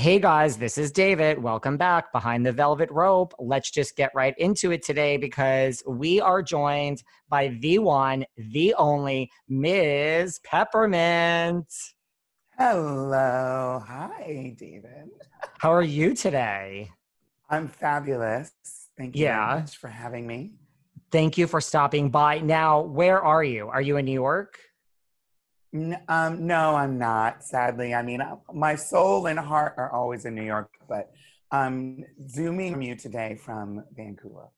Hey guys, this is David. Welcome back behind the velvet rope. Let's just get right into it today because we are joined by the one, the only Ms. Peppermint. Hello. Hi, David. How are you today? I'm fabulous. Thank you Yeah. very much for having me. Thank you for stopping by. Now, where are you? Are you in New York? Um, no, I'm not, sadly. I mean, uh, my soul and heart are always in New York, but I'm zooming from you today from Vancouver.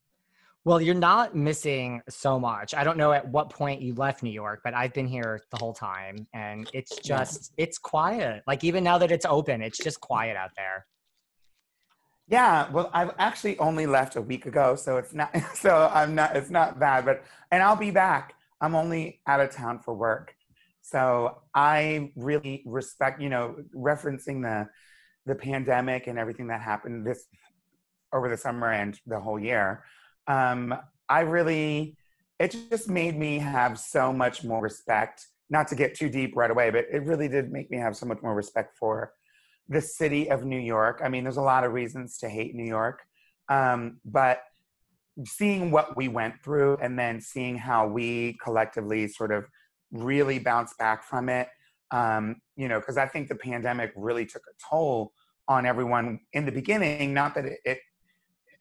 Well, you're not missing so much. I don't know at what point you left New York, but I've been here the whole time and it's Yeah. just it's quiet. Like even now that it's open, it's just quiet out there. Yeah, well, I've actually only left a week ago, so it's not, so I'm not, it's not bad, but, and I'll be back. I'm only out of town for work. So I really respect, you know, referencing the, the pandemic and everything that happened this over the summer and the whole year. Um, I really, it just made me have so much more respect, not to get too deep right away, but it really did make me have so much more respect for the city of New York. I mean, there's a lot of reasons to hate New York, um, but seeing what we went through and then seeing how we collectively sort of really bounce back from it, um, you know, because I think the pandemic really took a toll on everyone in the beginning. Not that it, it,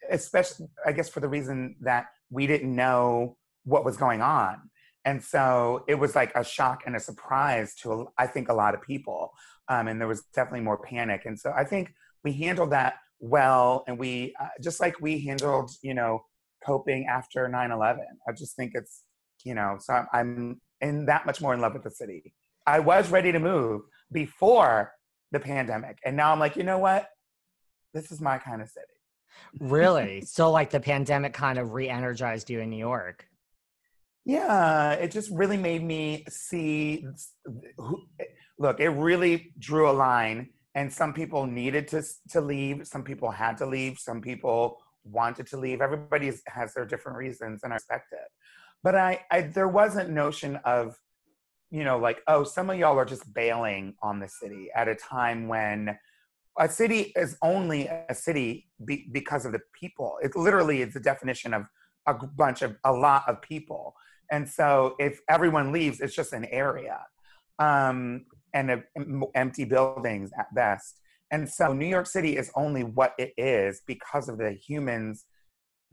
especially, I guess, for the reason that we didn't know what was going on. And so it was like a shock and a surprise to, I think, a lot of people um, and there was definitely more panic. And so I think we handled that well, and we uh, just like we handled, you know, coping after 9/11. I just think it's, you know, so I'm, I'm in that much more in love with the city. I was ready to move before the pandemic, and now I'm like, you know what, this is my kind of city. Really? so like the pandemic kind of re-energized you in New York. Yeah, it just really made me see. Who, look, it really drew a line, and some people needed to to leave. Some people had to leave. Some people wanted to leave. Everybody has their different reasons, and I respect it. But I, I, there wasn't notion of, you know, like, oh, some of y'all are just bailing on the city at a time when a city is only a city be, because of the people. It literally is the definition of a bunch of a lot of people. And so if everyone leaves, it's just an area um, and empty buildings at best. And so New York City is only what it is because of the humans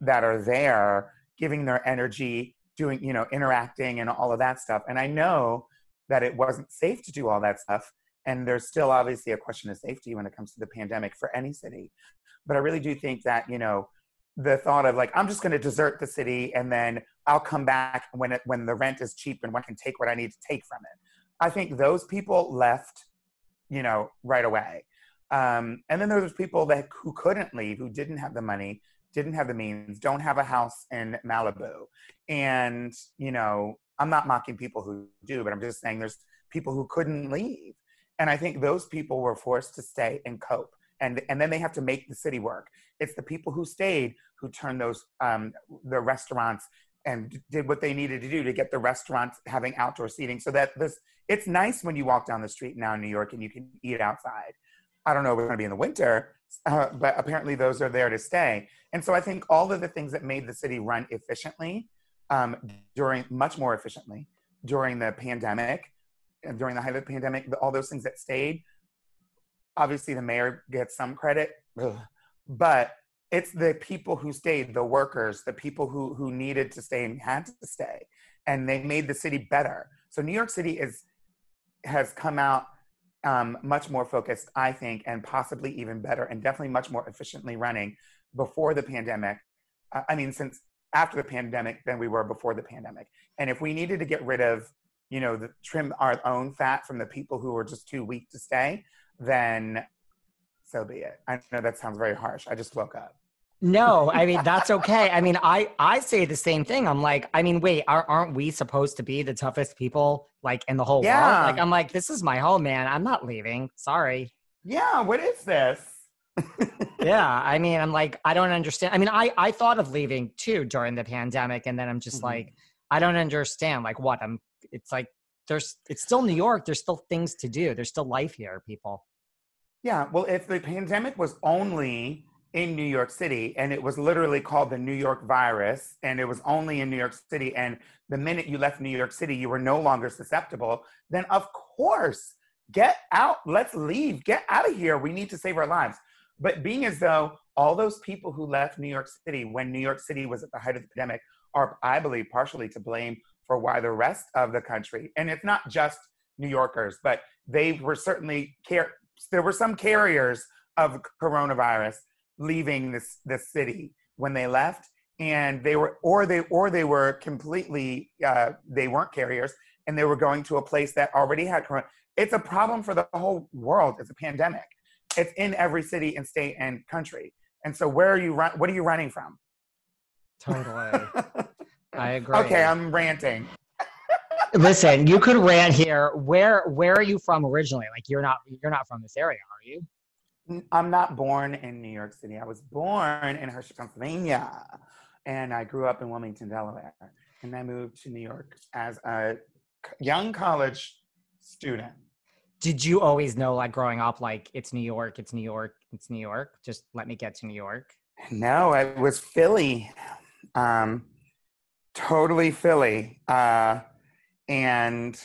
that are there giving their energy doing, you know, interacting and all of that stuff. And I know that it wasn't safe to do all that stuff. And there's still obviously a question of safety when it comes to the pandemic for any city. But I really do think that, you know, the thought of like, I'm just going to desert the city and then I'll come back when it, when the rent is cheap and I can take what I need to take from it. I think those people left, you know, right away. Um, and then there was people that who couldn't leave, who didn't have the money, didn't have the means, don't have a house in Malibu. And, you know, I'm not mocking people who do, but I'm just saying there's people who couldn't leave. And I think those people were forced to stay and cope. And, and then they have to make the city work. It's the people who stayed who turned those um, the restaurants and did what they needed to do to get the restaurants having outdoor seating so that this it's nice when you walk down the street now in New York and you can eat outside. I don't know it's going to be in the winter, uh, but apparently those are there to stay. And so I think all of the things that made the city run efficiently um, during much more efficiently during the pandemic, during the height of the pandemic, all those things that stayed. Obviously, the mayor gets some credit, but it's the people who stayed, the workers, the people who who needed to stay and had to stay, and they made the city better. So New York City is has come out um, much more focused, I think, and possibly even better, and definitely much more efficiently running before the pandemic. Uh, I mean, since after the pandemic than we were before the pandemic. And if we needed to get rid of, you know, the, trim our own fat from the people who were just too weak to stay, then so be it. I know that sounds very harsh. I just woke up. No, I mean that's okay. I mean, I I say the same thing. I'm like, I mean, wait, are, aren't we supposed to be the toughest people like in the whole Yeah. world? Like, I'm like, this is my home, man. I'm not leaving. Sorry. Yeah, what is this? yeah, I mean, I'm like, I don't understand. I mean, I I thought of leaving too during the pandemic, and then I'm just Mhm. like, I don't understand. Like, what? I'm. It's like there's. It's still New York. There's still things to do. There's still life here, people. Yeah, well, if the pandemic was only in New York City and it was literally called the New York virus and it was only in New York City, and the minute you left New York City, you were no longer susceptible, then of course, get out. Let's leave. Get out of here. We need to save our lives. But being as though all those people who left New York City when New York City was at the height of the pandemic are, I believe, partially to blame for why the rest of the country, and it's not just New Yorkers, but they were certainly care. There were some carriers of coronavirus leaving this this city when they left, and they were or they or they were completely uh, they weren't carriers, and they were going to a place that already had corona. It's a problem for the whole world. It's a pandemic. It's in every city and state and country. And so, where are you run? What are you running from? Totally. I agree. Okay, I'm ranting. Listen, you could rant here. Where where are you from originally? Like you're not you're not from this area, are you? I'm not born in New York City. I was born in Hershey, Pennsylvania, and I grew up in Wilmington, Delaware. And I moved to New York as a young college student. Did you always know like growing up like it's New York, it's New York, it's New York? Just let me get to New York. No, it was Philly. Um, totally Philly. Uh, and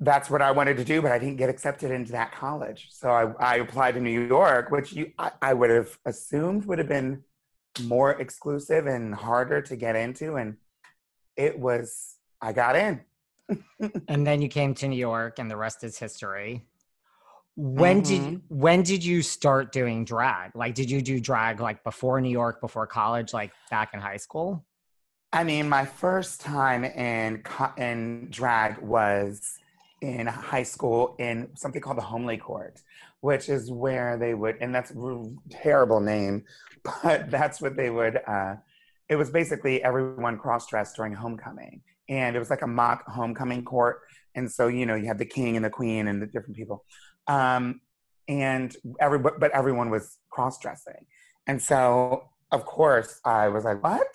that's what I wanted to do, but I didn't get accepted into that college. So I, I applied to New York, which you I, I would have assumed would have been more exclusive and harder to get into. And it was, I got in. and then you came to New York and the rest is history. When did Mhm. when did you start doing drag? Like did you do drag like before New York, before college, like back in high school? I mean, my first time in in drag was in high school in something called the Homely Court, which is where they would, and that's a terrible name, but that's what they would. Uh, it was basically everyone cross dressed during homecoming, and it was like a mock homecoming court. And so you know you had the king and the queen and the different people, um, and every but everyone was cross dressing, and so of course I was like, what?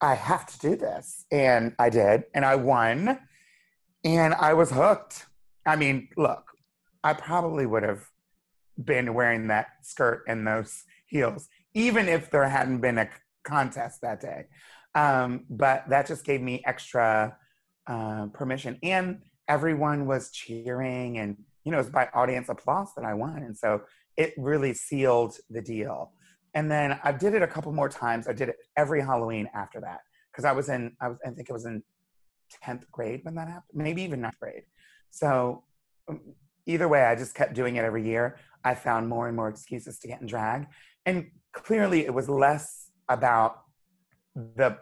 I have to do this. And I did, and I won, and I was hooked. I mean, look, I probably would have been wearing that skirt and those heels, even if there hadn't been a contest that day. Um, but that just gave me extra uh, permission. And everyone was cheering, and, you know, it was by audience applause that I won. And so it really sealed the deal. And then I did it a couple more times. I did it every Halloween after that because I was in, I was, I think it was in tenth grade when that happened, maybe even ninth grade. So um, either way, I just kept doing it every year. I found more and more excuses to get in drag, and clearly it was less about the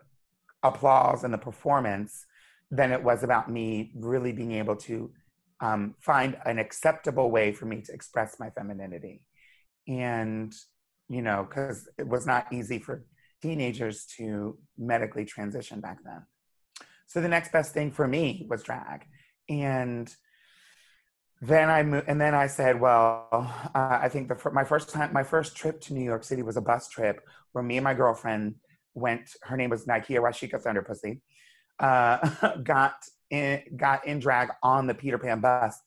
applause and the performance than it was about me really being able to um, find an acceptable way for me to express my femininity. And, you know, because it was not easy for teenagers to medically transition back then. So the next best thing for me was drag. And then I moved, and then I said, well, uh, I think the, my first time, my first trip to New York City was a bus trip where me and my girlfriend went. Her name was Nikia Rashika Thunderpussy. Uh, got in, got in drag on the Peter Pan bus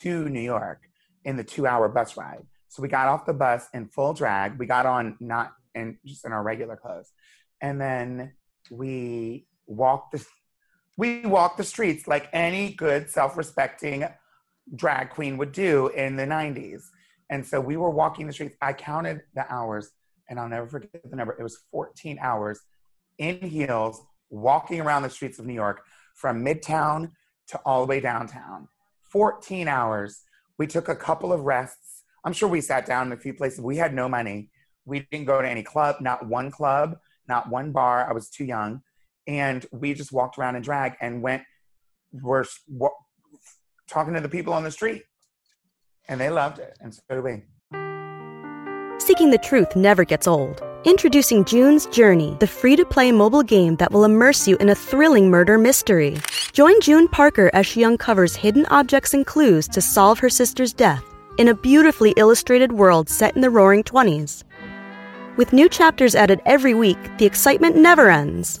to New York in the two-hour bus ride. So we got off the bus in full drag. We got on not in just in our regular clothes, and then we walked the we walked the streets like any good self-respecting drag queen would do in the 90s. And so we were walking the streets. I counted the hours, and I'll never forget the number. It was 14 hours in heels, walking around the streets of New York from Midtown to all the way downtown. 14 hours. We took a couple of rests. I'm sure we sat down in a few places. We had no money. We didn't go to any club, not one club, not one bar. I was too young. And we just walked around in drag and went, were talking to the people on the street. And they loved it. And so did we. Seeking the truth never gets old. Introducing June's Journey, the free to play mobile game that will immerse you in a thrilling murder mystery. Join June Parker as she uncovers hidden objects and clues to solve her sister's death in a beautifully illustrated world set in the roaring 20s. With new chapters added every week, the excitement never ends.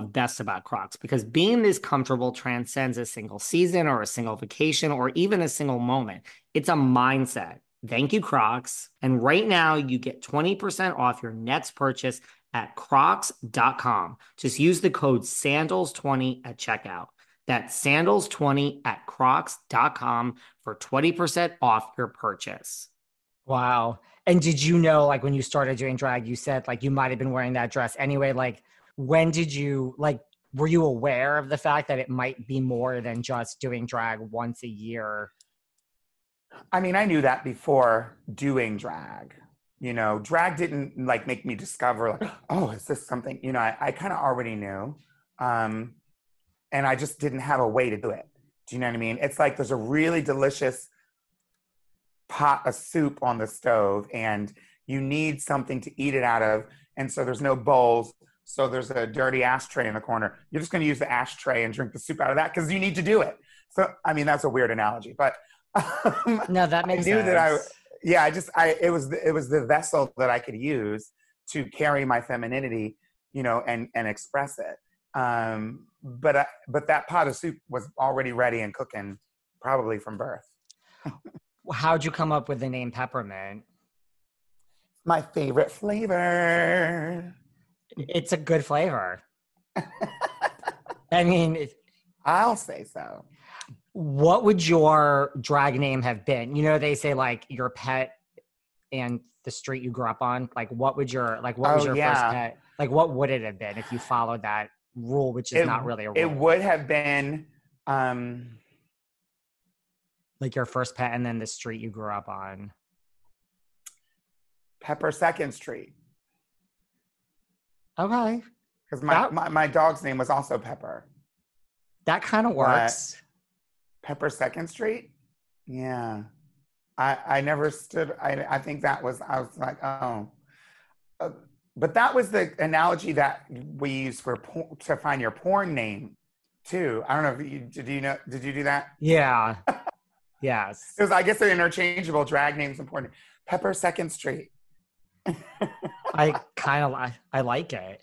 love best about Crocs because being this comfortable transcends a single season or a single vacation or even a single moment. It's a mindset. Thank you, Crocs. And right now, you get 20% off your next purchase at crocs.com. Just use the code SANDALS20 at checkout. That's sandals20 at crocs.com for 20% off your purchase. Wow. And did you know, like, when you started doing drag, you said, like, you might have been wearing that dress anyway? Like, when did you like were you aware of the fact that it might be more than just doing drag once a year? I mean i knew that before doing drag you know drag didn't like make me discover like oh is this something you know i, I kind of already knew um and i just didn't have a way to do it. Do you know what i mean? It's like there's a really delicious pot of soup on the stove and you need something to eat it out of and so there's no bowls So there's a dirty ashtray in the corner. You're just going to use the ashtray and drink the soup out of that because you need to do it. So I mean, that's a weird analogy, but um, no, that makes I knew sense. that I. Yeah, I just I it was the, it was the vessel that I could use to carry my femininity, you know, and and express it. Um, but I, but that pot of soup was already ready and cooking, probably from birth. How'd you come up with the name peppermint? My favorite flavor. It's a good flavor. I mean, it, I'll say so. What would your drag name have been? You know, they say like your pet and the street you grew up on. Like, what would your like? What was Oh, your yeah. first pet? Like, what would it have been if you followed that rule, which is It- not really a rule? It would have been um, like your first pet and then the street you grew up on. Pepper Second Street Okay, because my, That- my my dog's name was also Pepper. that kind of But- works. Pepper Second Street. Yeah, I I never stood. I I think that was I was like oh, Uh, but that was the analogy that we use for por- to find your porn name too. I don't know if you did you know did you do that? Yeah. yes. It was I guess they're interchangeable drag names and porn. Pepper Second Street. I kind of I, I like it.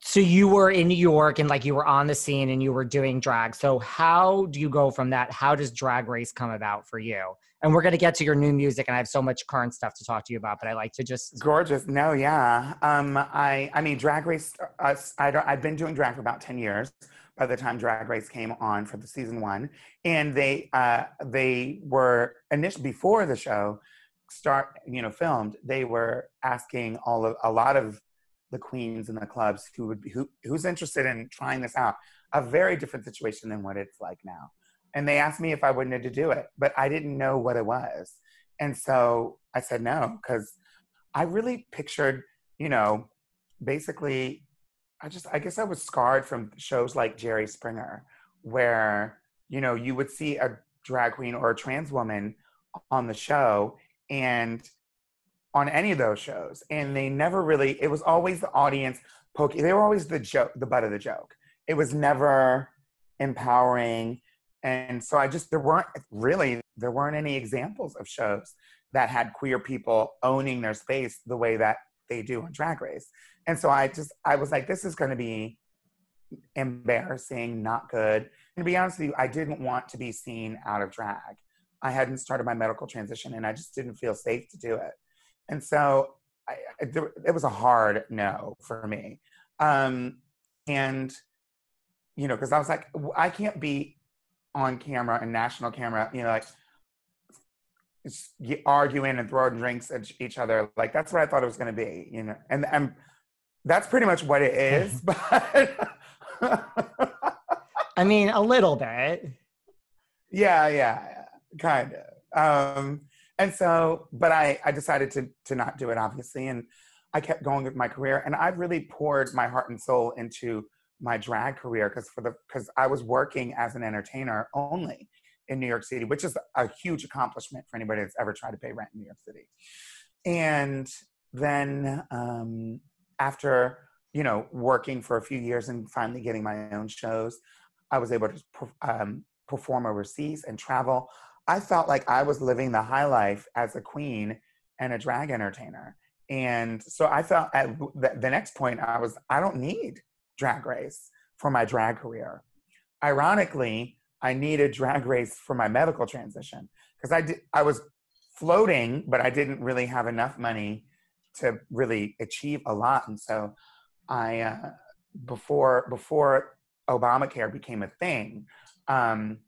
So you were in New York and like you were on the scene and you were doing drag. So how do you go from that? How does drag race come about for you? And we're gonna get to your new music and I have so much current stuff to talk to you about, but I like to just Gorgeous. No, yeah. Um, I, I mean, Drag Race. Uh, I I've been doing drag for about ten years. By the time Drag Race came on for the season one, and they, uh, they were initially before the show start, you know, filmed. They were asking all of a lot of the queens in the clubs who would be who, who's interested in trying this out. A very different situation than what it's like now. And they asked me if I wanted to do it, but I didn't know what it was. And so I said no, because I really pictured, you know, basically, I just, I guess I was scarred from shows like Jerry Springer, where, you know, you would see a drag queen or a trans woman on the show and on any of those shows. And they never really, it was always the audience poking, they were always the joke, the butt of the joke. It was never empowering. And so I just, there weren't really, there weren't any examples of shows that had queer people owning their space the way that they do on Drag Race. And so I just, I was like, this is going to be embarrassing, not good. And to be honest with you, I didn't want to be seen out of drag. I hadn't started my medical transition and I just didn't feel safe to do it. And so I, it was a hard no for me. Um, and, you know, because I was like, I can't be on camera and national camera, you know, like arguing and throwing drinks at each other. Like that's what I thought it was going to be, you know, and and that's pretty much what it is. But I mean a little bit. yeah, yeah, kind of. Um, and so, but I I decided to to not do it, obviously, and I kept going with my career, and I really poured my heart and soul into my drag career because for the because I was working as an entertainer only in New York City, which is a huge accomplishment for anybody that's ever tried to pay rent in New York City. And then um, after you know working for a few years and finally getting my own shows, I was able to um, perform overseas and travel. I felt like I was living the high life as a queen and a drag entertainer. And so I felt at the, next point, I was, I don't need drag race for my drag career. Ironically, I needed drag race for my medical transition because I did, I was floating, but I didn't really have enough money to really achieve a lot. And so I, uh, before, before Obamacare became a thing, um,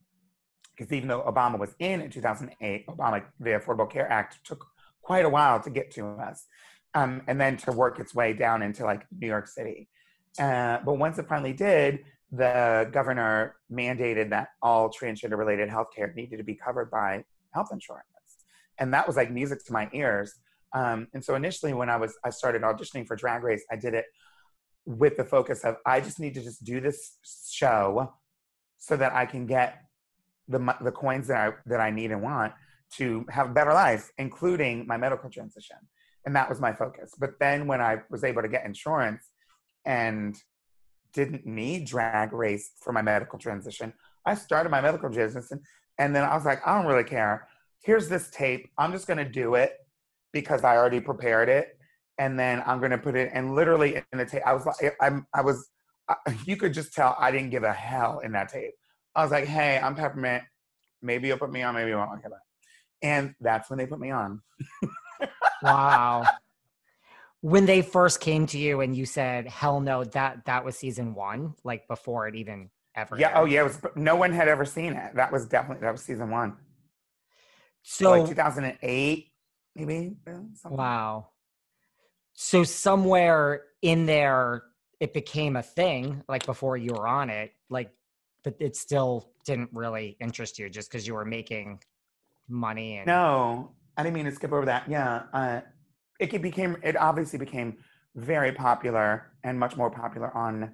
because even though Obama was in in 2008, Obama, the Affordable Care Act took quite a while to get to us, um, and then to work its way down into like New York City. Uh, but once it finally did, the governor mandated that all transgender related healthcare needed to be covered by health insurance. And that was like music to my ears. Um, and so initially when I was, I started auditioning for Drag Race, I did it with the focus of, I just need to just do this show so that I can get the, the coins that I, that I need and want to have a better life, including my medical transition. And that was my focus. But then when I was able to get insurance, and didn't need drag race for my medical transition. I started my medical transition and then I was like, I don't really care. Here's this tape. I'm just going to do it because I already prepared it. And then I'm going to put it and literally in the tape. I was like, I'm, I was, you could just tell I didn't give a hell in that tape. I was like, hey, I'm Peppermint. Maybe you'll put me on, maybe you won't. Okay, bye. And that's when they put me on. wow. When they first came to you and you said, hell no, that that was season one, like before it even ever. Yeah. Oh, yeah. It was. No one had ever seen it. That was definitely that was season one. So like 2008, maybe. Wow. So somewhere in there, it became a thing. Like before you were on it, like, but it still didn't really interest you just because you were making money. And no, I didn't mean to skip over that. Yeah. Uh, it became. It obviously became very popular and much more popular on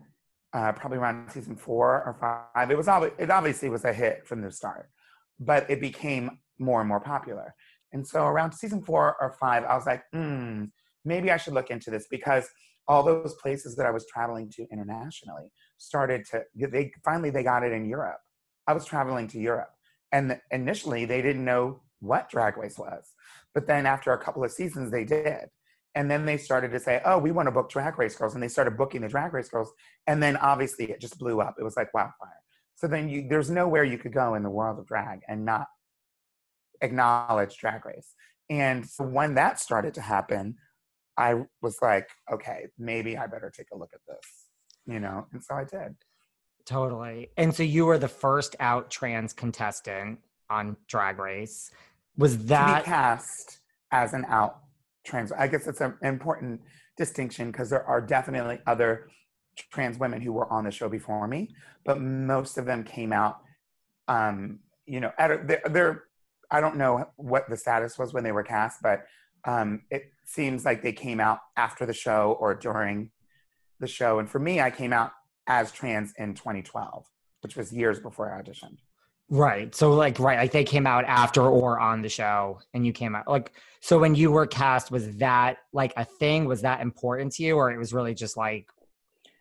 uh, probably around season four or five. It was it obviously was a hit from the start, but it became more and more popular. And so around season four or five, I was like, hmm, maybe I should look into this because all those places that I was traveling to internationally started to they finally they got it in Europe. I was traveling to Europe, and initially they didn't know what Drag Race was, but then after a couple of seasons they did. And then they started to say, oh, we want to book drag race girls. And they started booking the drag race girls. And then obviously it just blew up. It was like wildfire. So then you, there's nowhere you could go in the world of drag and not acknowledge drag race. And so when that started to happen, I was like, okay, maybe I better take a look at this, you know? And so I did. Totally. And so you were the first out trans contestant on Drag Race. Was that cast as an out trans. I guess it's an important distinction because there are definitely other trans women who were on the show before me, but most of them came out. Um, you know, at a, they're, they're, I don't know what the status was when they were cast, but um, it seems like they came out after the show or during the show. And for me, I came out as trans in 2012, which was years before I auditioned. Right. So like right, like they came out after or on the show and you came out like so when you were cast was that like a thing was that important to you or it was really just like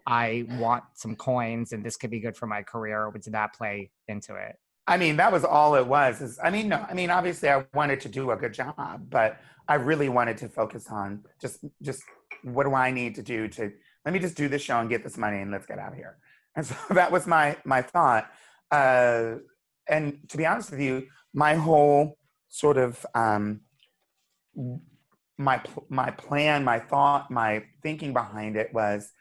I want some coins and this could be good for my career or did that play into it? I mean, that was all it was. Is I mean, no, I mean, obviously I wanted to do a good job, but I really wanted to focus on just just what do I need to do to let me just do this show and get this money and let's get out of here. And so that was my my thought. Uh, and to be honest with you, my whole sort of um, my my plan, my thought, my thinking behind it was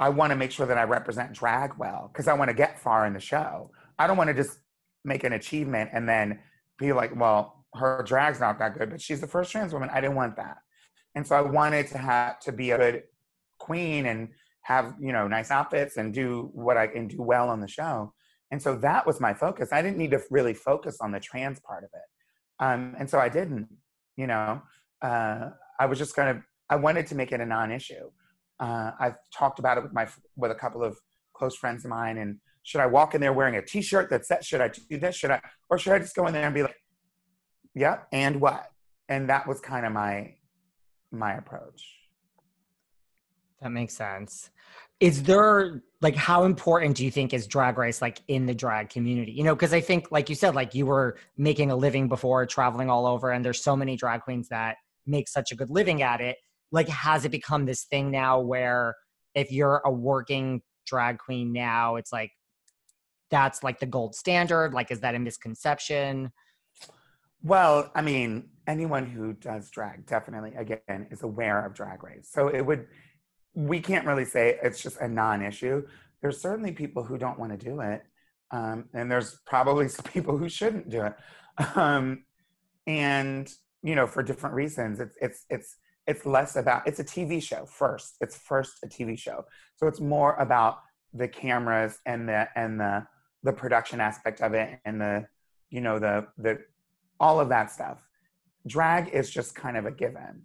I want to make sure that I represent drag well because I want to get far in the show. I don't want to just make an achievement and then be like, well, her drag's not that good, but she's the first trans woman. I didn't want that. And so I wanted to have to be a good queen and have you know nice outfits and do what I can do well on the show. And so that was my focus. I didn't need to really focus on the trans part of it, um, and so I didn't. You know, uh, I was just kind of I wanted to make it a non-issue. Uh, I've talked about it with my with a couple of close friends of mine, and should I walk in there wearing a T-shirt that says should I do this? Should I or should I just go in there and be like, yeah, and what? And that was kind of my my approach. That makes sense. Is there like how important do you think is drag race like in the drag community? You know, because I think like you said, like you were making a living before traveling all over, and there's so many drag queens that make such a good living at it. Like, has it become this thing now where if you're a working drag queen now, it's like that's like the gold standard? Like, is that a misconception? Well, I mean, anyone who does drag definitely, again, is aware of drag race. So it would we can't really say it's just a non-issue. There's certainly people who don't want to do it, um, and there's probably some people who shouldn't do it, um, and you know for different reasons. It's it's it's it's less about it's a TV show first. It's first a TV show, so it's more about the cameras and the and the the production aspect of it and the you know the the all of that stuff. Drag is just kind of a given,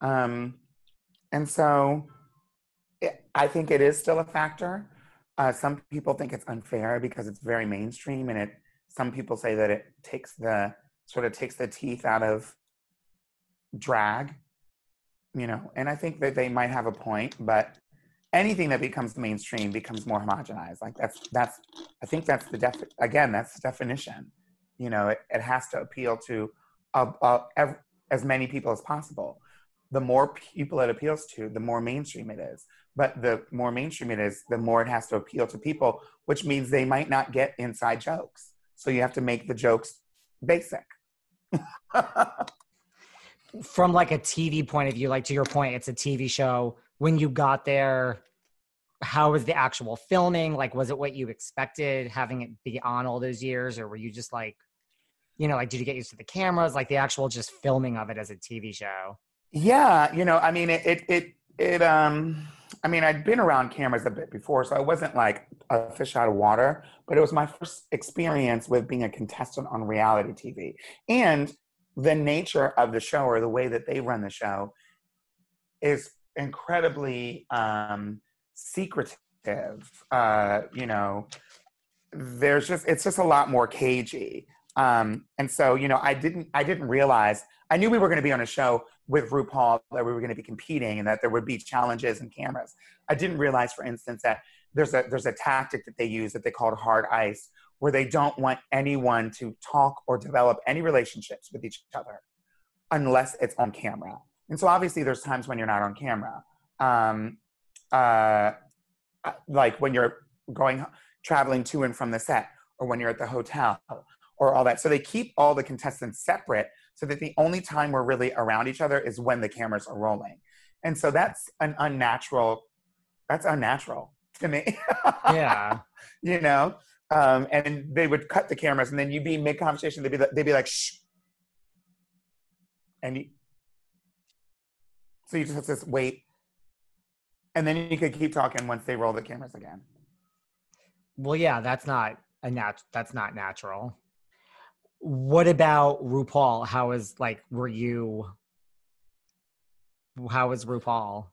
um, and so I think it is still a factor. Uh, some people think it's unfair because it's very mainstream, and it. Some people say that it takes the sort of takes the teeth out of drag. You know, and I think that they might have a point, but anything that becomes mainstream becomes more homogenized. Like that's that's I think that's the def again that's the definition. You know, it, it has to appeal to uh, uh, ev- as many people as possible. The more people it appeals to, the more mainstream it is. But the more mainstream it is, the more it has to appeal to people, which means they might not get inside jokes. So you have to make the jokes basic. From like a TV point of view, like to your point, it's a TV show. When you got there, how was the actual filming? Like, was it what you expected having it be on all those years, or were you just like, you know, like, did you get used to the cameras, like the actual just filming of it as a TV show? Yeah, you know, I mean, it, it, it, it um, I mean, I'd been around cameras a bit before, so I wasn't like a fish out of water, but it was my first experience with being a contestant on reality TV. And the nature of the show or the way that they run the show is incredibly um, secretive. Uh, you know, there's just it's just a lot more cagey. Um, and so, you know, I didn't I didn't realize I knew we were going to be on a show with RuPaul that we were going to be competing and that there would be challenges and cameras. I didn't realize, for instance, that there's a there's a tactic that they use that they called hard ice, where they don't want anyone to talk or develop any relationships with each other unless it's on camera. And so obviously there's times when you're not on camera. Um, uh, like when you're going traveling to and from the set or when you're at the hotel or all that. So they keep all the contestants separate so that the only time we're really around each other is when the cameras are rolling. And so that's an unnatural, that's unnatural to me. Yeah. you know? Um, and they would cut the cameras and then you'd be in mid conversation, they'd be, they'd be like, shh. And you, so you just have to wait. And then you could keep talking once they roll the cameras again. Well, yeah, that's not a nat. That's not natural. What about RuPaul? How is like? Were you? How was RuPaul?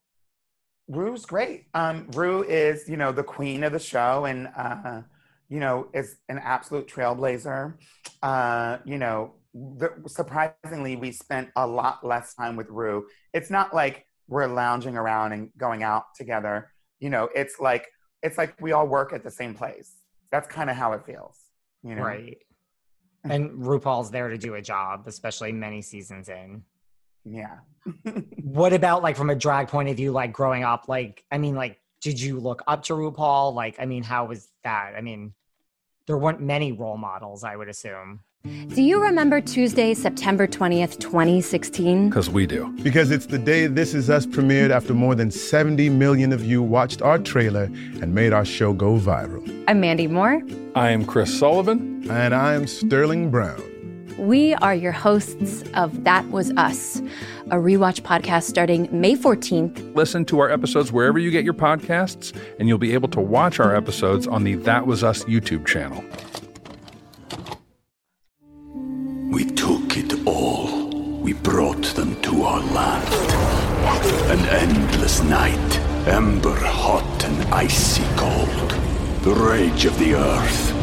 Ru's great. Um, Ru is, you know, the queen of the show, and uh, you know, is an absolute trailblazer. Uh, you know, the, surprisingly, we spent a lot less time with Ru. It's not like we're lounging around and going out together. You know, it's like it's like we all work at the same place. That's kind of how it feels. You know, Right. And RuPaul's there to do a job, especially many seasons in. Yeah. What about like from a drag point of view, like growing up? Like, I mean, like, did you look up to RuPaul? Like, I mean, how was that? I mean, there weren't many role models, I would assume. Do you remember Tuesday, September 20th, 2016? Because we do. Because it's the day This Is Us premiered after more than 70 million of you watched our trailer and made our show go viral. I'm Mandy Moore. I am Chris Sullivan. And I am Sterling Brown. We are your hosts of That Was Us, a rewatch podcast starting May 14th. Listen to our episodes wherever you get your podcasts, and you'll be able to watch our episodes on the That Was Us YouTube channel. We took it all. We brought them to our land. An endless night, ember hot and icy cold. The rage of the earth.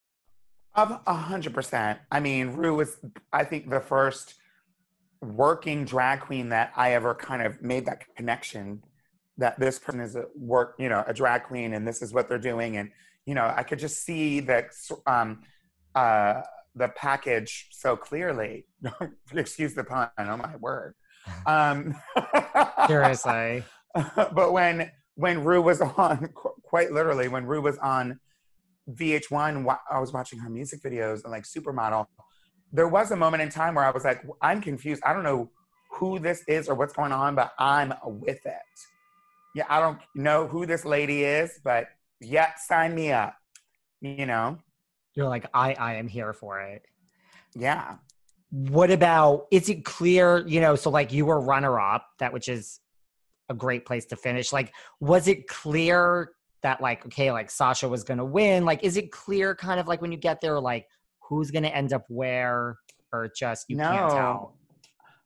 Of a hundred percent. I mean, Ru was, I think, the first working drag queen that I ever kind of made that connection that this person is a work, you know, a drag queen, and this is what they're doing, and you know, I could just see that um, uh, the package so clearly. Excuse the pun. Oh my word. Um, Seriously. but when when Ru was on, qu- quite literally, when Ru was on VH1, wa- I was watching her music videos and like Supermodel. There was a moment in time where I was like, I'm confused. I don't know who this is or what's going on, but I'm with it. Yeah, I don't know who this lady is, but yeah, sign me up. You know? You're like, I, I am here for it. Yeah. What about, is it clear, you know, so like you were runner up, that which is a great place to finish. Like, was it clear that like, okay, like Sasha was to win? Like, is it clear kind of like when you get there, like who's to end up where or just you no. can't tell?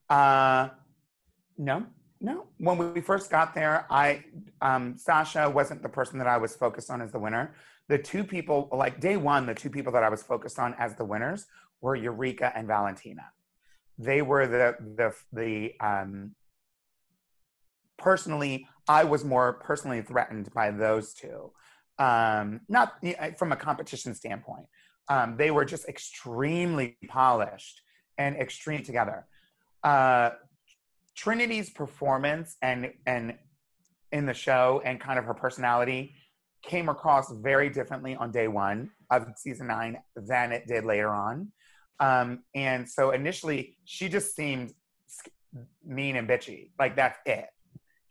Uh, no, no. When we first got there, I um, Sasha wasn't the person that I was focused on as the winner. The two people, like day one, the two people that I was focused on as the winners were Eureka and Valentina. They were the the the um, personally, I was more personally threatened by those two. Um, not from a competition standpoint. Um, they were just extremely polished and extreme together. Uh, Trinity's performance and and in the show and kind of her personality came across very differently on day one of season nine than it did later on. Um, and so initially, she just seemed mean and bitchy. Like that's it.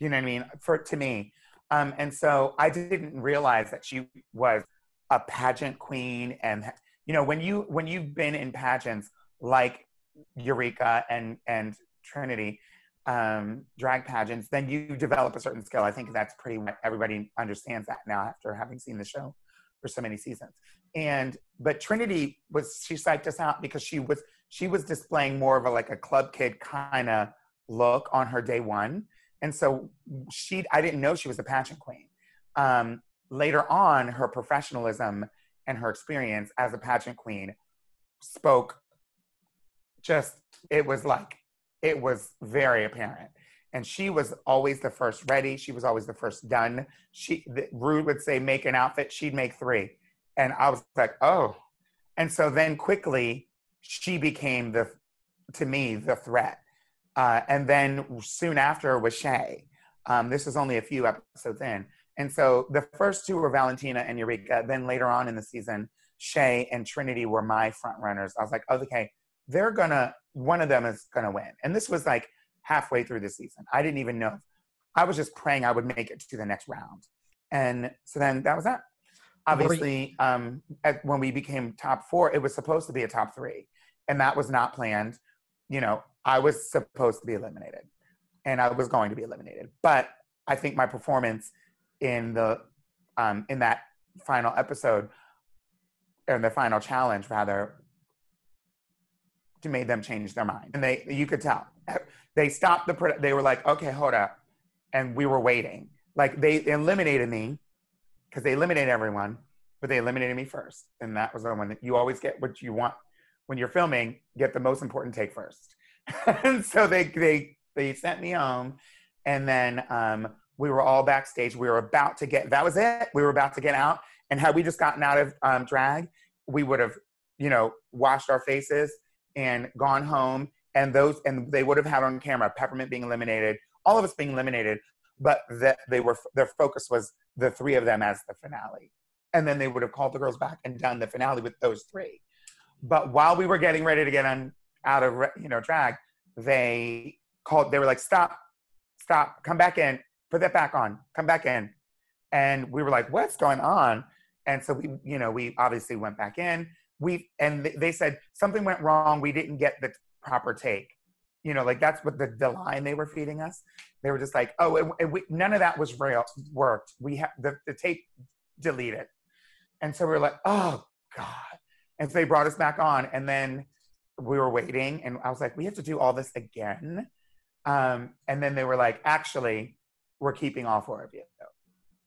You know what I mean? For to me. Um, and so I didn't realize that she was a pageant queen. And you know, when you when you've been in pageants like Eureka and and Trinity, um, drag pageants, then you develop a certain skill. I think that's pretty much everybody understands that now after having seen the show for so many seasons. And but Trinity was she psyched us out because she was she was displaying more of a like a club kid kind of look on her day one. And so she I didn't know she was a pageant queen. Um, later on, her professionalism and her experience as a pageant queen spoke just it was like it was very apparent. And she was always the first ready. She was always the first done. She the, Ru would say make an outfit, she'd make three, and I was like, oh. And so then quickly, she became the, to me, the threat. Uh, and then soon after was Shea. Um, this was only a few episodes in. And so the first two were Valentina and Eureka. Then later on in the season, Shea and Trinity were my front runners. I was like, oh, okay, they're gonna one of them is gonna win. And this was like halfway through the season. I didn't even know. I was just praying I would make it to the next round. And so then that was that. Obviously, um, at, when we became top four, it was supposed to be a top three, and that was not planned. You know, I was supposed to be eliminated, and I was going to be eliminated. But I think my performance in the um, in that final episode, or the final challenge rather, made them change their mind. And they, you could tell. They stopped the, they were like, okay, hold up. And we were waiting. Like they eliminated me because they eliminated everyone, but they eliminated me first. And that was the one that you always get what you want when you're filming, get the most important take first. and so they, they, they sent me home. And then um, we were all backstage. We were about to get, that was it. We were about to get out. And had we just gotten out of um, drag, we would have, you know, washed our faces and gone home and those and they would have had on camera peppermint being eliminated all of us being eliminated but that they were their focus was the three of them as the finale and then they would have called the girls back and done the finale with those three but while we were getting ready to get on out of you know drag they called they were like stop stop come back in put that back on come back in. And we were like what's going on? And so we you know we obviously went back in. We and they said something went wrong. We didn't get the proper take. You know like that's what the, the line they were feeding us. They were just like oh it, it, we, none of that was real worked. We have the, the tape deleted. And so we were like oh god and so they brought us back on and then we were waiting and i was like we have to do all this again um, and then they were like actually we're keeping all four of you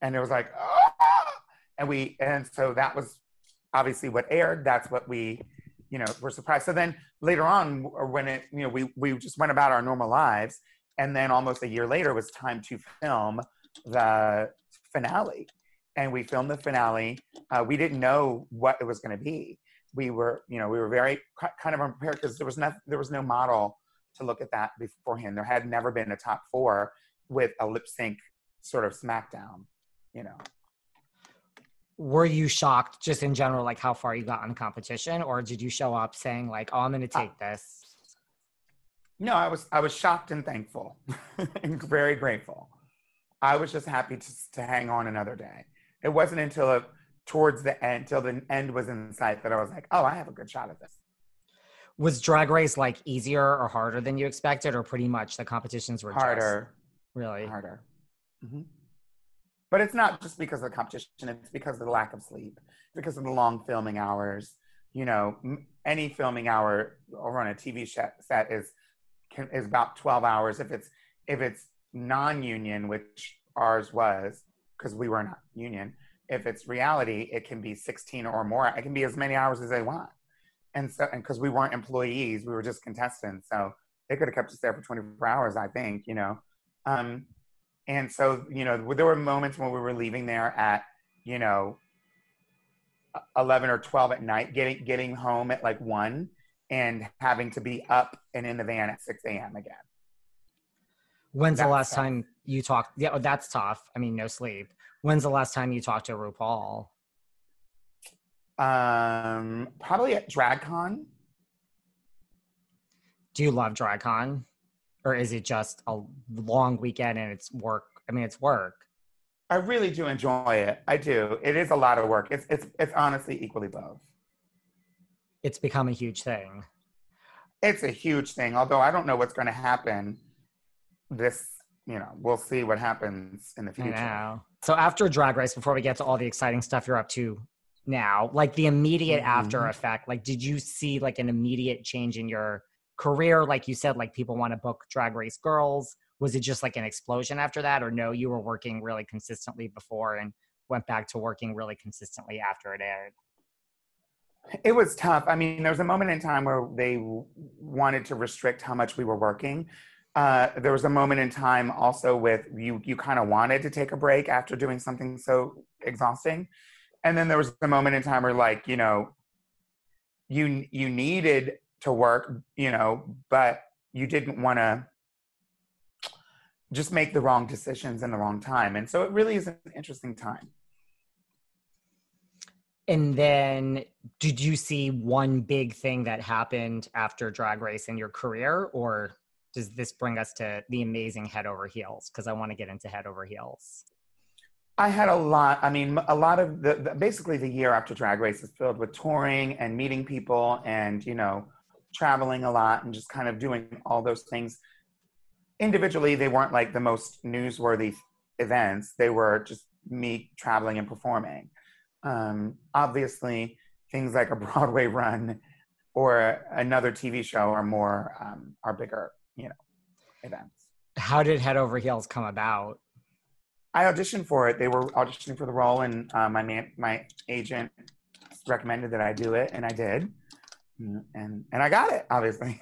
and it was like oh! and we and so that was obviously what aired, that's what we, you know, were surprised. So then later on, when it, you know, we, we just went about our normal lives. And then almost a year later, it was time to film the finale. And we filmed the finale. Uh, we didn't know what it was going to be. We were, you know, we were very kind of unprepared because there was no, there was no model to look at that beforehand. There had never been a top four with a lip sync sort of SmackDown, you know were you shocked just in general like how far you got in competition or did you show up saying like oh i'm going to uh, take this No, I was I was shocked and thankful, and very grateful. I was just happy to to hang on another day. It wasn't until a, towards the end, till the end was in sight, that I was like, oh, I have a good shot at this. Was Drag Race like easier or harder than you expected, or pretty much the competitions were harder? Just, really harder. Mm-hmm. But it's not just because of the competition; it's because of the lack of sleep, because of the long filming hours. You know, any filming hour over on a TV set is can, is about twelve hours. If it's if it's non-union, which ours was, because we were not union. If it's reality, it can be sixteen or more. It can be as many hours as they want. And so and because we weren't employees we were just contestants. So they could have kept us there for 24 hours i think you know? Um, and so you know there were moments when we were leaving there at you know 11 or 12 at night getting getting home at like 1 and having to be up and in the van at 6 a.m again. When's that's the last tough. time you talked? Yeah oh, that's tough. I mean no sleep when's the last time you talked to rupaul um, probably at DragCon. Do you love DragCon, or is it just a long weekend and it's work? I mean, it's work. I really do enjoy it. I do. It is a lot of work. It's it's it's honestly equally both. It's become a huge thing. It's a huge thing. Although I don't know what's going to happen. This, you know, we'll see what happens in the future. So after Drag Race, before we get to all the exciting stuff you're up to now like the immediate mm-hmm. after effect like did you see like an immediate change in your career? Like you said like people want to book drag race girls. Was it just like an explosion after that or no you were working really consistently before and went back to working really consistently after it aired? It was tough. I mean there was a moment in time where they wanted to restrict how much we were working uh, there was a moment in time also with you you kind of wanted to take a break after doing something so exhausting. And then there was a moment in time where like you know you you needed to work you know but you didn't want to just make the wrong decisions in the wrong time. And so it really is an interesting time. And then did you see one big thing that happened after drag race in your career or does this bring us to the amazing head over heels because i want to get into head over heels I had a lot. I mean, a lot of the, the, basically the year after Drag Race is filled with touring and meeting people and you know traveling a lot and just kind of doing all those things. Individually, they weren't like the most newsworthy events. They were just me traveling and performing. Um, obviously, things like a Broadway run or another TV show are more um, are bigger, you know, events. How did Head Over Heels come about? I auditioned for it. They were auditioning for the role, and uh, my man, my agent recommended that I do it, and I did, mm, and and I got it. Obviously.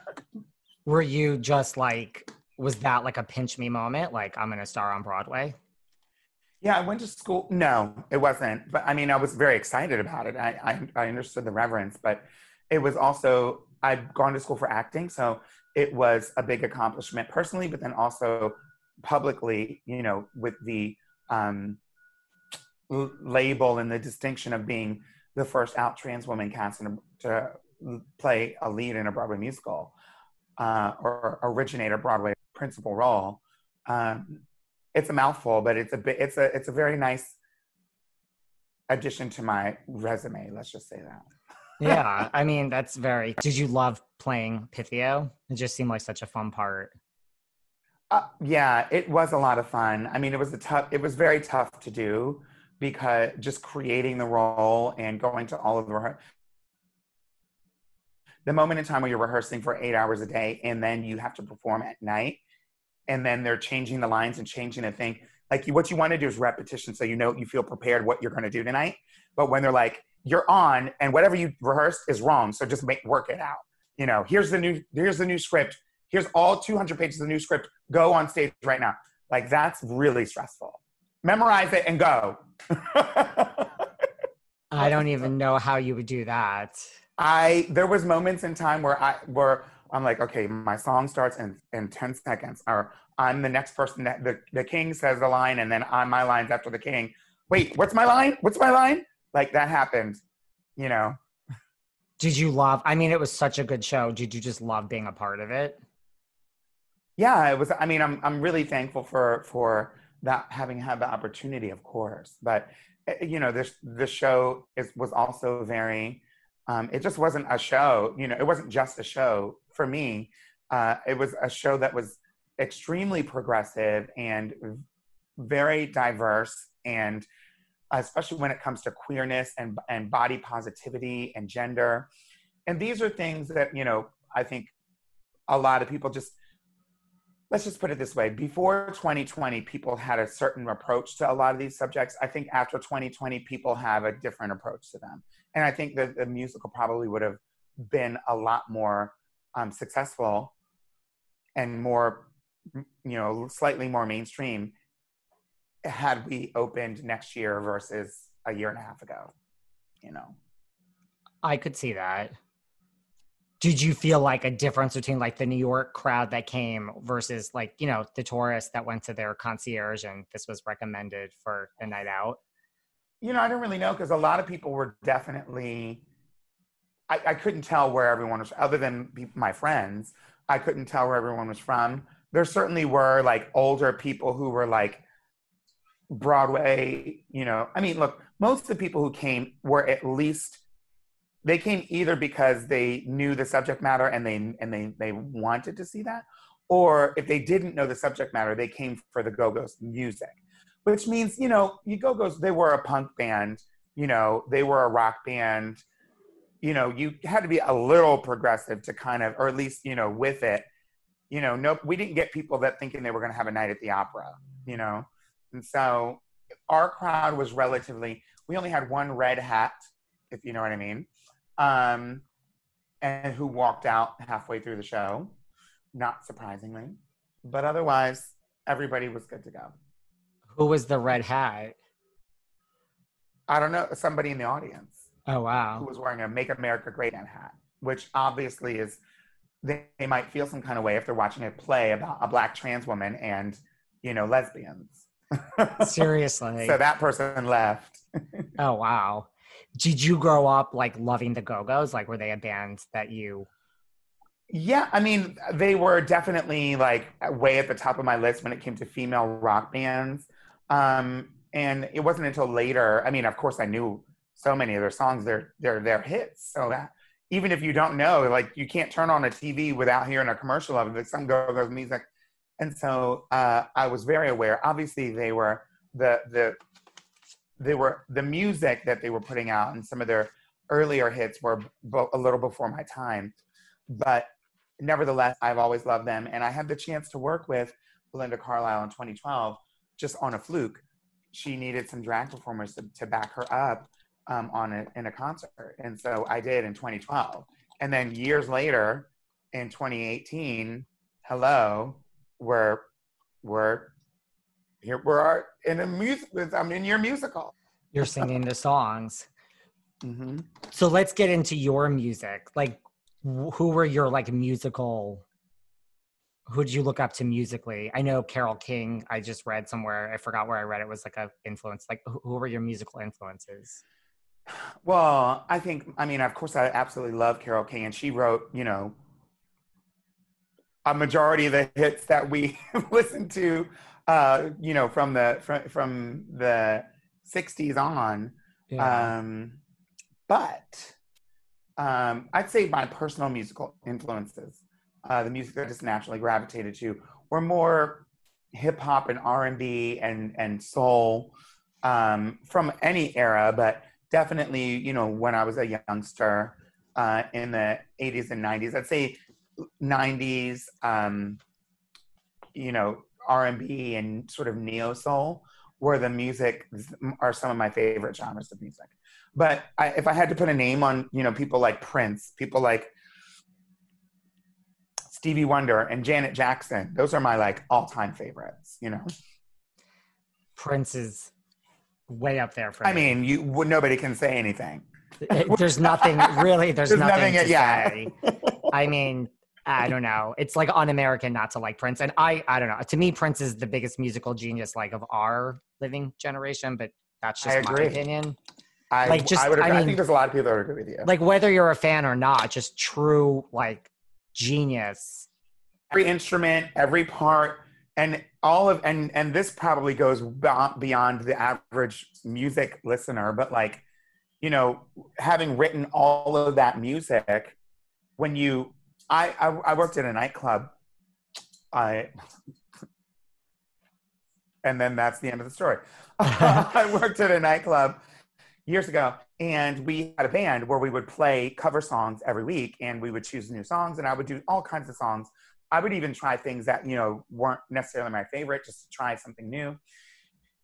were you just like? Was that like a pinch me moment? Like I'm gonna star on Broadway? Yeah, I went to school. No, it wasn't. But I mean, I was very excited about it. I I, I understood the reverence, but it was also I'd gone to school for acting, so it was a big accomplishment personally, but then also publicly, you know, with the um, l- label and the distinction of being the first out trans woman cast in a, to play a lead in a Broadway musical uh, or originate a Broadway principal role. Um, it's a mouthful, but it's a bit, it's a it's a very nice addition to my resume. Let's just say that. Yeah, I mean that's very. Did you love playing Pythio? It just seemed like such a fun part. Uh, yeah, it was a lot of fun. I mean, it was a tough. It was very tough to do because just creating the role and going to all of the the moment in time where you're rehearsing for eight hours a day and then you have to perform at night and then they're changing the lines and changing the thing like what you want to do is repetition so you know you feel prepared what you're going to do tonight but when they're like you're on and whatever you rehearsed is wrong so just make work it out. You know here's the new here's the new script. Here's all 200 pages of the new script. Go on stage right now. Like that's really stressful. Memorize it and go. I don't even know how you would do that. I there was moments in time where i where i'm like okay my song starts in in 10 seconds or i'm the next person that the, the king says the line and then on my lines after the king. Wait what's my line? What's my line like that happened you know Did you love? I mean, it was such a good show. Did you just love being a part of it? Yeah, it was. I mean, I'm I'm really thankful for for that having had the opportunity, of course. But eh, you know, this this show is was also very. Um, it just wasn't a show. You know, it wasn't just a show for me. Uh, it was a show that was extremely progressive and very diverse and especially when it comes to queerness and, and body positivity and gender. And these are things that you know i think a lot of people just let's just put it this way. Before 2020 people had a certain approach to a lot of these subjects. I think after 2020 people have a different approach to them. And i think that the musical probably would have been a lot more um, successful and more you know slightly more mainstream had we opened next year versus a year and a half ago you know I could see that. Did you feel like a difference between like the New York crowd that came versus like, you know, the tourists that went to their concierge and this was recommended for the night out? you know i don't really know because a lot of people were definitely I, I couldn't tell where everyone was other than my friends i couldn't tell where everyone was from there certainly were like older people who were like broadway you know i mean look most of the people who came were at least they came either because they knew the subject matter and they and they they wanted to see that or if they didn't know the subject matter they came for the go-go's music which means you know you go-go's they were a punk band you know they were a rock band. You know you had to be a little progressive to kind of or at least you know with it. You know no we didn't get people that thinking they were going to have a night at the opera you know and so our crowd was relatively we only had one red hat if you know what i mean um and who walked out halfway through the show not surprisingly but otherwise everybody was good to go Who was the red hat? i don't know somebody in the audience Oh wow. who was wearing a make america great again hat which obviously is they, they might feel some kind of way if they're watching a play about a black trans woman and you know lesbians Seriously. so that person left oh wow. Did you grow up like loving the Go-Go's? Like were they a band that you Yeah, I mean, they were definitely like way at the top of my list when it came to female rock bands. Um, and it wasn't until later. I mean, of course, I knew so many of their songs. They're they're they're hits. So that even if you don't know, like you can't turn on a TV without hearing a commercial of it. Some go-go's music. And so uh, I was very aware. Obviously, they were the the they were the music that they were putting out, and some of their earlier hits were bo- a little before my time. But nevertheless, I've always loved them. And I had the chance to work with Belinda Carlisle in 2012 just on a fluke. She needed some drag performers to, to back her up um, on a, in a concert. And so I did in 2012. And then years later, in 2018, hello, we're, we're here, we're in a music, I'm in your musical. you're singing the songs? Mm-hmm. So let's get into your music. Like who were your like musical who did you look up to musically? I know Carole King. I just read somewhere. I forgot where I read it was like a influence. Like who who were your musical influences? Well, I think, I mean, of course, I absolutely love Carole King, and she wrote, you know, a majority of the hits that we listen to, uh, you know, from the from, from the '60s on. Yeah. Um, but um, I'd say my personal musical influences, uh, the music that I just naturally gravitated to, were more hip hop and R and B and and soul um, from any era, but definitely, you know, when I was a youngster uh, in the 80s and 90s, I'd say 90s, um, you know, R&B and sort of neo soul were the music are some of my favorite genres of music. But I, if I had to put a name on, you know, people like Prince, people like Stevie Wonder and Janet Jackson, those are my like all-time favorites, you know. Prince is way up there for I mean, you nobody can say anything. There's nothing really. There's, There's nothing, nothing- yeah. I mean, I don't know. It's like un-American not to like Prince, and I, I don't know. To me, Prince is the biggest musical genius like of our living generation. But that's I just my agree. opinion. I, like just I, would I, agree. I mean, think there's a lot of people that would agree with you. like whether you're a fan or not, just true like genius. every instrument, every part, and all of and and this probably goes beyond the average music listener, but like, you know, having written all of that music, when you, I I, I worked at a nightclub, I. And then that's the end of the story. I worked at a nightclub years ago and we had a band where we would play cover songs every week and we would choose new songs and i would do all kinds of songs i would even try things that you know weren't necessarily my favorite just to try something new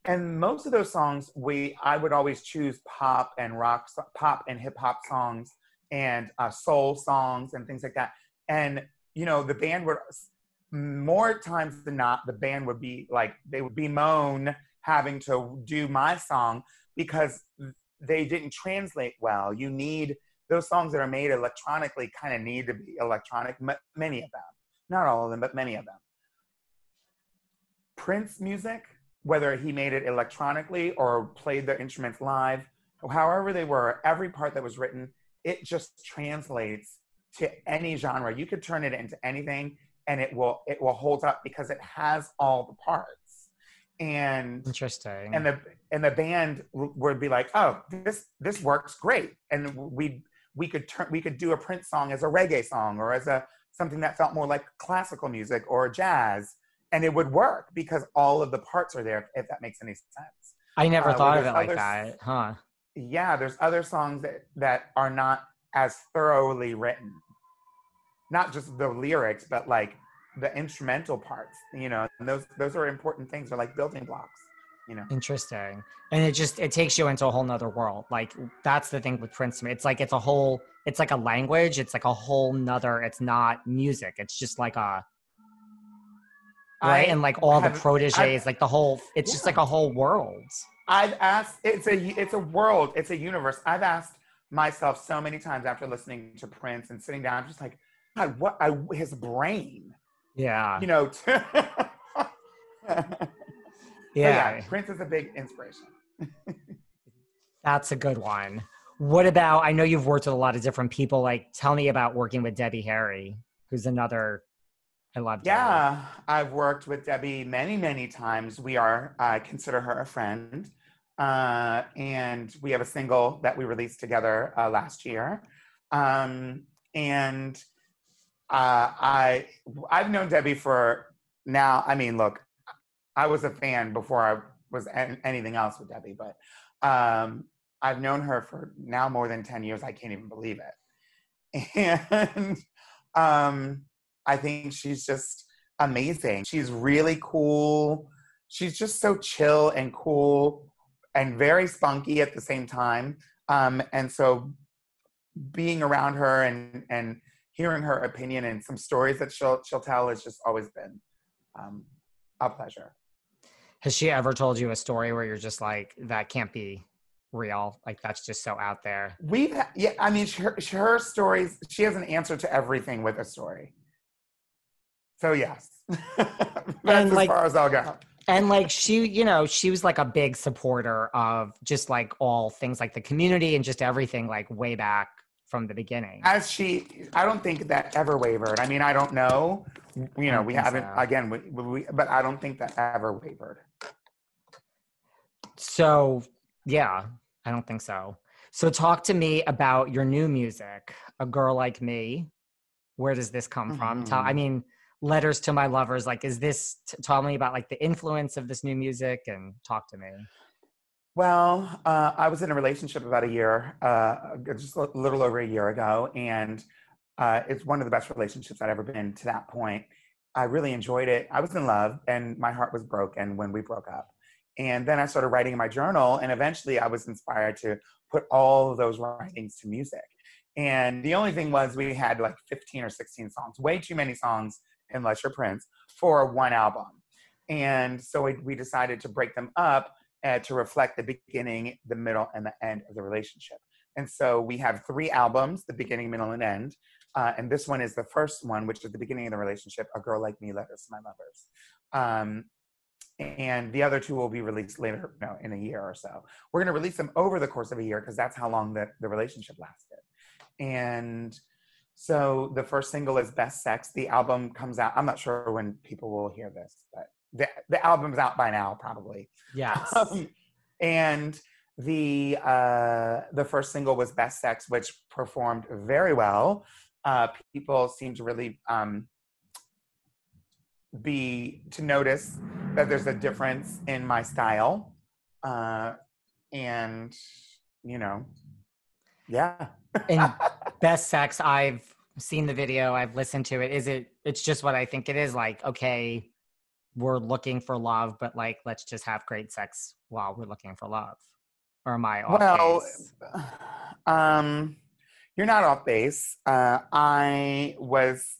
and most of those songs we i would always choose pop and rock pop and hip hop songs and uh, soul songs and things like that and you know the band would more times than not the band would be like they would bemoan having to do my song because they didn't translate well. You need those songs that are made electronically kind of need to be electronic, many of them. Not all of them, but many of them. Prince music, whether he made it electronically or played the instruments live, however they were, every part that was written, it just translates to any genre. You could turn it into anything and it will it will hold up because it has all the parts. And interesting. and the and the band would be like oh this this works great. And we we could turn we could do a prince song as a reggae song or as a something that felt more like classical music or jazz and it would work because all of the parts are there if that makes any sense. I never uh, thought of it like that huh? Yeah there's other songs that that are not as thoroughly written. Not just the lyrics but like the instrumental parts you know and those those are important things. They're like building blocks you know. Interesting. And it just it takes you into a whole nother world. Like that's the thing with prince it's like it's a whole it's like a language. It's like a whole nother it's not music. It's just like a right? I and like all have, the proteges I've, like the whole it's yeah. just like a whole world. I've asked it's a it's a world it's a universe. I've asked myself so many times after listening to prince and sitting down I'm just like god what I, his brain yeah. You know. yeah. yeah. Prince is a big inspiration. That's a good one. What about? I know you've worked with a lot of different people. Like, tell me about working with Debbie Harry, who's another. I love. Yeah, Debbie. I've worked with Debbie many, many times. We are. I consider her a friend, uh, and we have a single that we released together uh, last year. Um, and uh, I I've known Debbie for now. I mean, look, I was a fan before I was an, anything else with Debbie, but um, I've known her for now more than ten years. I can't even believe it, and um, I think she's just amazing. She's really cool. She's just so chill and cool and very spunky at the same time. Um, and so being around her and and hearing her opinion and some stories that she'll she'll tell has just always been um, a pleasure. Has she ever told you a story where you're just like that can't be real? Like that's just so out there. We've yeah, I mean her, her stories. She has an answer to everything with a story. So yes, that's and like, as far as I'll go. And like she, you know, she was like a big supporter of just like all things like the community and just everything like way back from the beginning. As she, I don't think that ever wavered. I mean, I don't know. You know, we haven't so. again, we, we, but I don't think that ever wavered. So yeah, I don't think so. So talk to me about your new music, "A Girl Like Me." Where does this come mm-hmm. from? Tell, I mm-hmm. mean, letters to my lovers. Like, is this? T- tell me about like the influence of this new music and talk to me. Well, uh, I was in a relationship about a year, uh, just a little over a year ago, and uh, it's one of the best relationships I'd ever been to that point. I really enjoyed it. I was in love, and my heart was broken when we broke up. And then I started writing in my journal, and eventually I was inspired to put all those writings to music. And the only thing was, we had like 15 or 16 songs, way too many songs unless you're Prince for one album. And so we, we decided to break them up uh, to reflect the beginning, the middle, and the end of the relationship. And so we have three albums the beginning, middle, and end. Uh, and this one is the first one, which is the beginning of the relationship A Girl Like Me, Letters to My Lovers. Um, and the other two will be released later, no, in a year or so. We're going to release them over the course of a year because that's how long the, the relationship lasted. And so the first single is Best Sex. The album comes out. I'm not sure when people will hear this, but the, the album's out by now, probably. Yes. Um, and the uh, the first single was Best Sex, which performed very well. Uh, people seem to really um, be to notice that there's a difference in my style, uh, and you know, yeah. in Best Sex, I've seen the video, I've listened to it. Is it? It's just what I think it is. Like, okay, we're looking for love, but like, let's just have great sex while we're looking for love. Or am I off well, base? um, you're not off base. Uh, I was,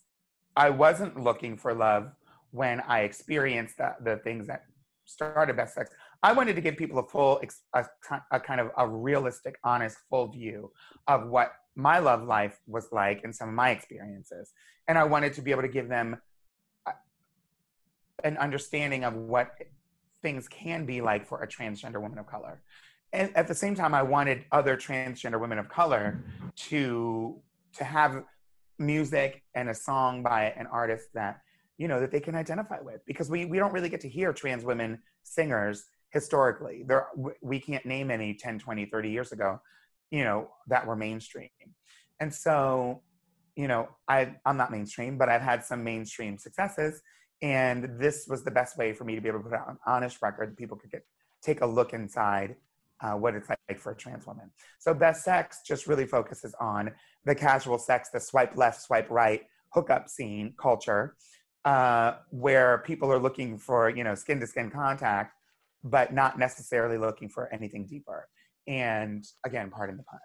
I wasn't looking for love when I experienced the, the things that started Best Sex. I wanted to give people a full, ex- a, a kind of a realistic, honest, full view of what my love life was like and some of my experiences, and I wanted to be able to give them an understanding of what things can be like for a transgender woman of color. And at the same time i wanted other transgender women of color to to have music and a song by an artist that you know that they can identify with. Because we we don't really get to hear trans women singers historically. There we can't name any 10 20 30 years ago you know that were mainstream and so you know i i'm not mainstream but i've had some mainstream successes and this was the best way for me to be able to put out an honest record that people could get take a look inside uh, what it's like for a trans woman. So Best Sex just really focuses on the casual sex, the swipe left, swipe right hookup scene culture, uh, where people are looking for you know skin to skin contact, but not necessarily looking for anything deeper. And again, pardon the pun.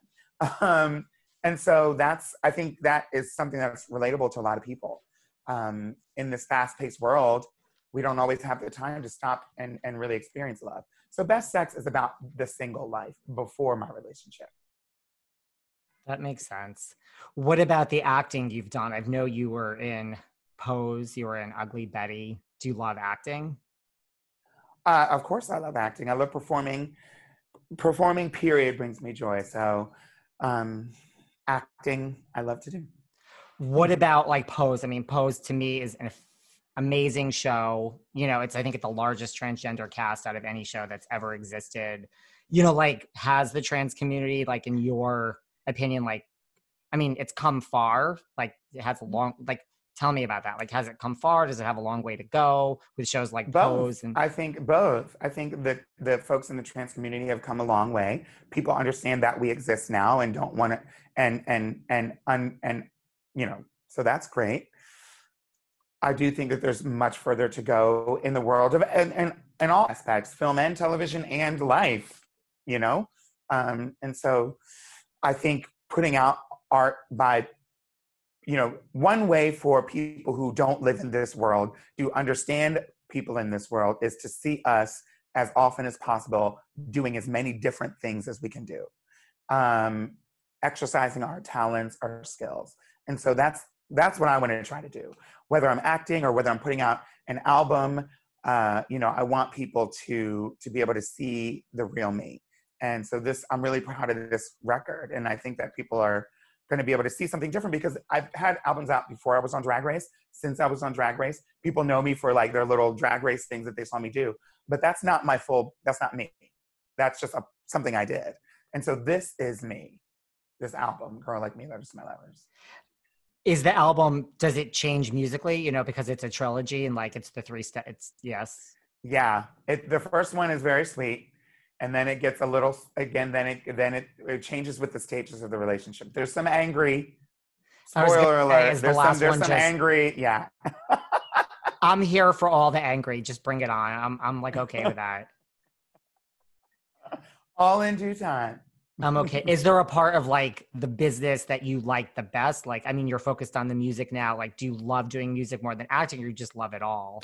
Um, and so that's I think that is something that's relatable to a lot of people. Um, in this fast-paced world, we don't always have the time to stop and, and really experience love. So best sex is about the single life before my relationship. That makes sense. What about the acting you've done? I know you were in Pose, you were in Ugly Betty. Do you love acting? Uh, of course, I love acting. I love performing. Performing, period, brings me joy. So, um, acting, I love to do. What about like Pose? I mean, Pose to me is an amazing show. You know, it's I think it's the largest transgender cast out of any show that's ever existed. You know, like has the trans community, like in your opinion, like I mean, it's come far. Like it has a long like tell me about that. Like has it come far? Does it have a long way to go with shows like both. Pose and I think both. I think that the folks in the trans community have come a long way. People understand that we exist now and don't want to and and and un, and you know, so that's great. I do think that there's much further to go in the world of and and, and all aspects, film and television and life, you know. Um, and so, I think putting out art by, you know, one way for people who don't live in this world to understand people in this world is to see us as often as possible doing as many different things as we can do, um, exercising our talents, our skills, and so that's that's what I want to try to do. Whether I'm acting or whether I'm putting out an album, uh, you know, I want people to to be able to see the real me. And so this, I'm really proud of this record, and I think that people are going to be able to see something different because I've had albums out before I was on Drag Race. Since I was on Drag Race, people know me for like their little Drag Race things that they saw me do, but that's not my full. That's not me. That's just a, something I did. And so this is me. This album, Girl Like Me, Letters to My Lovers is the album does it change musically you know because it's a trilogy and like it's the three step it's yes yeah it, the first one is very sweet and then it gets a little again then it then it, it changes with the stages of the relationship there's some angry spoiler alert there's the some, there's some just, angry yeah i'm here for all the angry just bring it on i'm, I'm like okay with that all in due time I'm okay. Is there a part of like the business that you like the best? Like, I mean, you're focused on the music now. Like, do you love doing music more than acting, or you just love it all?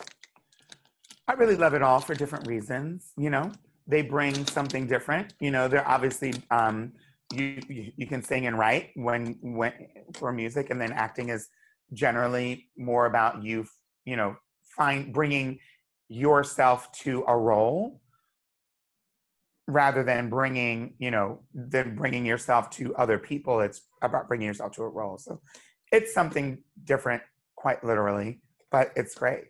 I really love it all for different reasons. You know, they bring something different. You know, they're obviously um, you, you you can sing and write when when for music, and then acting is generally more about you. You know, find bringing yourself to a role rather than bringing you know than bringing yourself to other people it's about bringing yourself to a role so it's something different quite literally but it's great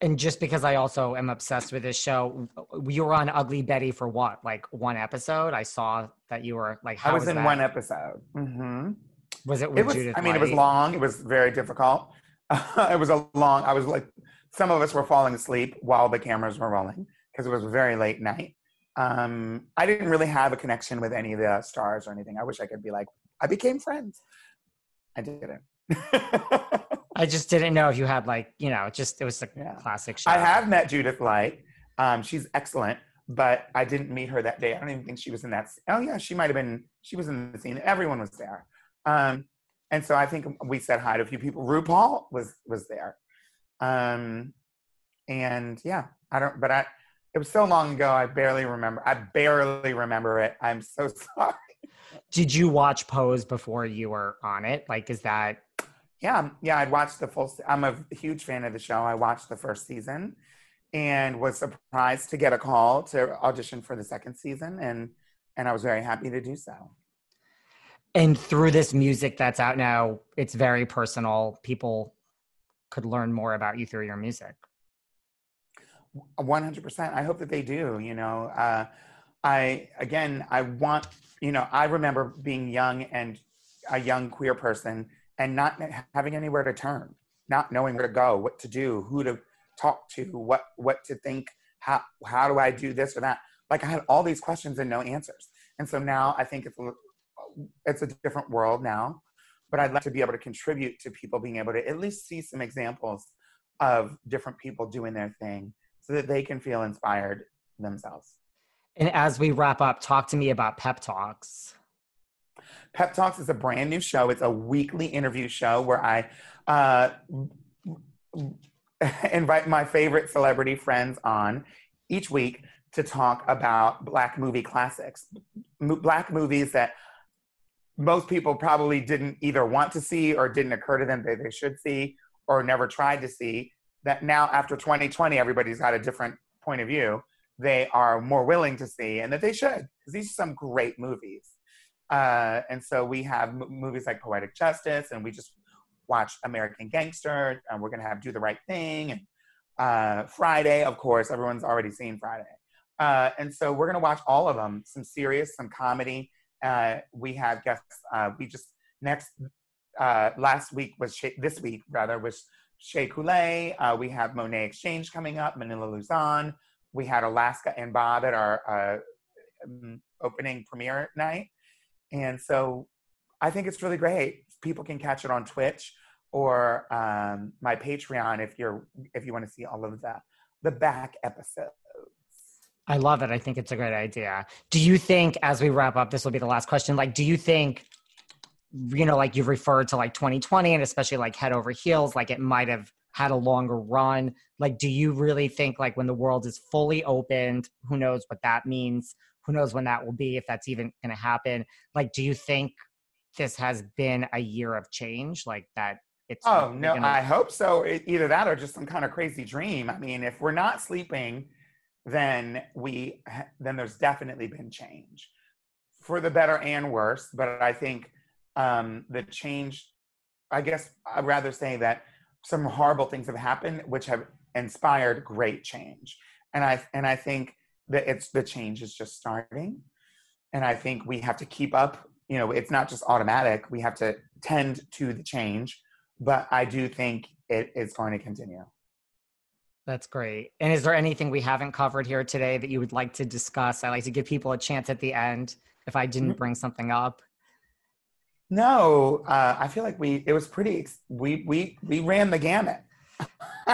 and just because I also am obsessed with this show, you were on Ugly Betty for what? Like one episode? I saw that you were like. I was, was in that? one episode. Mm-hmm. Was it with it was, Judith? I mean, it was long. It was very difficult. it was a long. I was like, some of us were falling asleep while the cameras were rolling because it was a very late night. Um, I didn't really have a connection with any of the stars or anything. I wish I could be like, I became friends. I didn't. I just didn't know if you had like you know just it was a classic show. I have met Judith Light. Um, she's excellent, but I didn't meet her that day. I don't even think she was in that. Oh yeah, she might have been. She was in the scene. Everyone was there, um, and so I think we said hi to a few people. RuPaul was was there, um, and yeah, I don't. But I, it was so long ago. I barely remember. I barely remember it. I'm so sorry. Did you watch Pose before you were on it? Like, is that Yeah, yeah, I'd watched the full. I'm a huge fan of the show. I watched the first season, and was surprised to get a call to audition for the second season, and and I was very happy to do so. and through this music that's out now, it's very personal. People could learn more about you through your music. One hundred percent. I hope that they do. You know, uh, I again, I want. You know, I remember being young and a young queer person and not having anywhere to turn, not knowing where to go, what to do, who to talk to, what what to think, how how do I do this or that? Like I had all these questions and no answers. And so now I think it's it's a different world now. But I'd like to be able to contribute to people being able to at least see some examples of different people doing their thing so that they can feel inspired themselves. And as we wrap up, talk to me about Pep Talks. Pep Talks is a brand new show. It's a weekly interview show where I uh, invite my favorite celebrity friends on each week to talk about Black movie classics, Black movies that most people probably didn't either want to see or didn't occur to them that they should see or never tried to see. That now, after 2020, everybody's got a different point of view. They are more willing to see, and that they should, because these are some great movies. Uh, and so we have m- movies like Poetic Justice, and we just watched American Gangster, and we're going to have Do the Right Thing, and uh, Friday, of course, everyone's already seen Friday. Uh, and so we're going to watch all of them some serious, some comedy. Uh, we have guests, uh, we just next, uh, last week was, Shea, this week rather, was Shea Coulee. We have Monét X Change coming up, Manila Luzon. We had Alaska and Bob at our opening premiere night. And so I think it's really great. People can catch it on Twitch or um, my Patreon if you're if you want to see all of the the back episodes. I love it. I think it's a great idea. Do you think, as we wrap up, this will be the last question? Like, do you think, you know, like you've referred to like 2020 and especially like head over heels, like it might have had a longer run? Like, do you really think, like, when the world is fully opened, who knows what that means? Who knows when that will be, if that's even going to happen? Like, do you think this has been a year of change? Like, that it's. Oh no, gonna- I hope so. It, either that or just some kind of crazy dream. I mean, if we're not sleeping, then we then there's definitely been change for the better and worse. But I think um, the change, I guess I'd rather say that some horrible things have happened, which have inspired great change. And I and I think that it's the change is just starting. And I think we have to keep up. You know, it's not just automatic. We have to tend to the change. But I do think it is going to continue. That's great. And is there anything we haven't covered here today that you would like to discuss? I like to give people a chance at the end if I didn't bring something up. No, uh, I feel like we it was pretty. ex- We we we ran the gamut.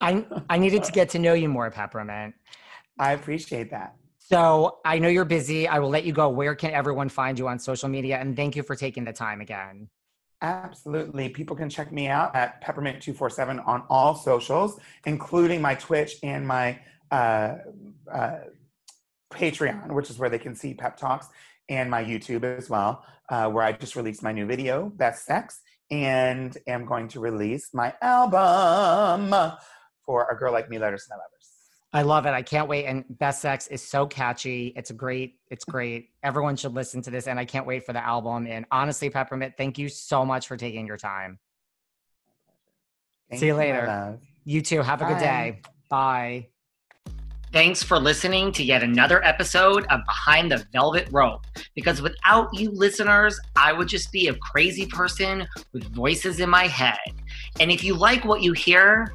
I I needed to get to know you more, Peppermint. I appreciate that. So I know you're busy. I will let you go. Where can everyone find you on social media? And thank you for taking the time again. Absolutely. People can check me out at Peppermint247 on all socials, including my Twitch and my uh, uh, Patreon, which is where they can see Pep Talks, and my YouTube as well, uh, where I just released my new video, Best Sex, and am going to release my album for a girl like me, letters to my lovers. I love it. I can't wait. And Best Sex is so catchy. It's great. It's great. Everyone should listen to this. And I can't wait for the album. And honestly, Peppermint, thank you so much for taking your time. Thank See you you, later. You too. Have a good day. Bye. Thanks for listening to yet another episode of Behind the Velvet Rope. Because without you listeners, I would just be a crazy person with voices in my head. And if you like what you hear,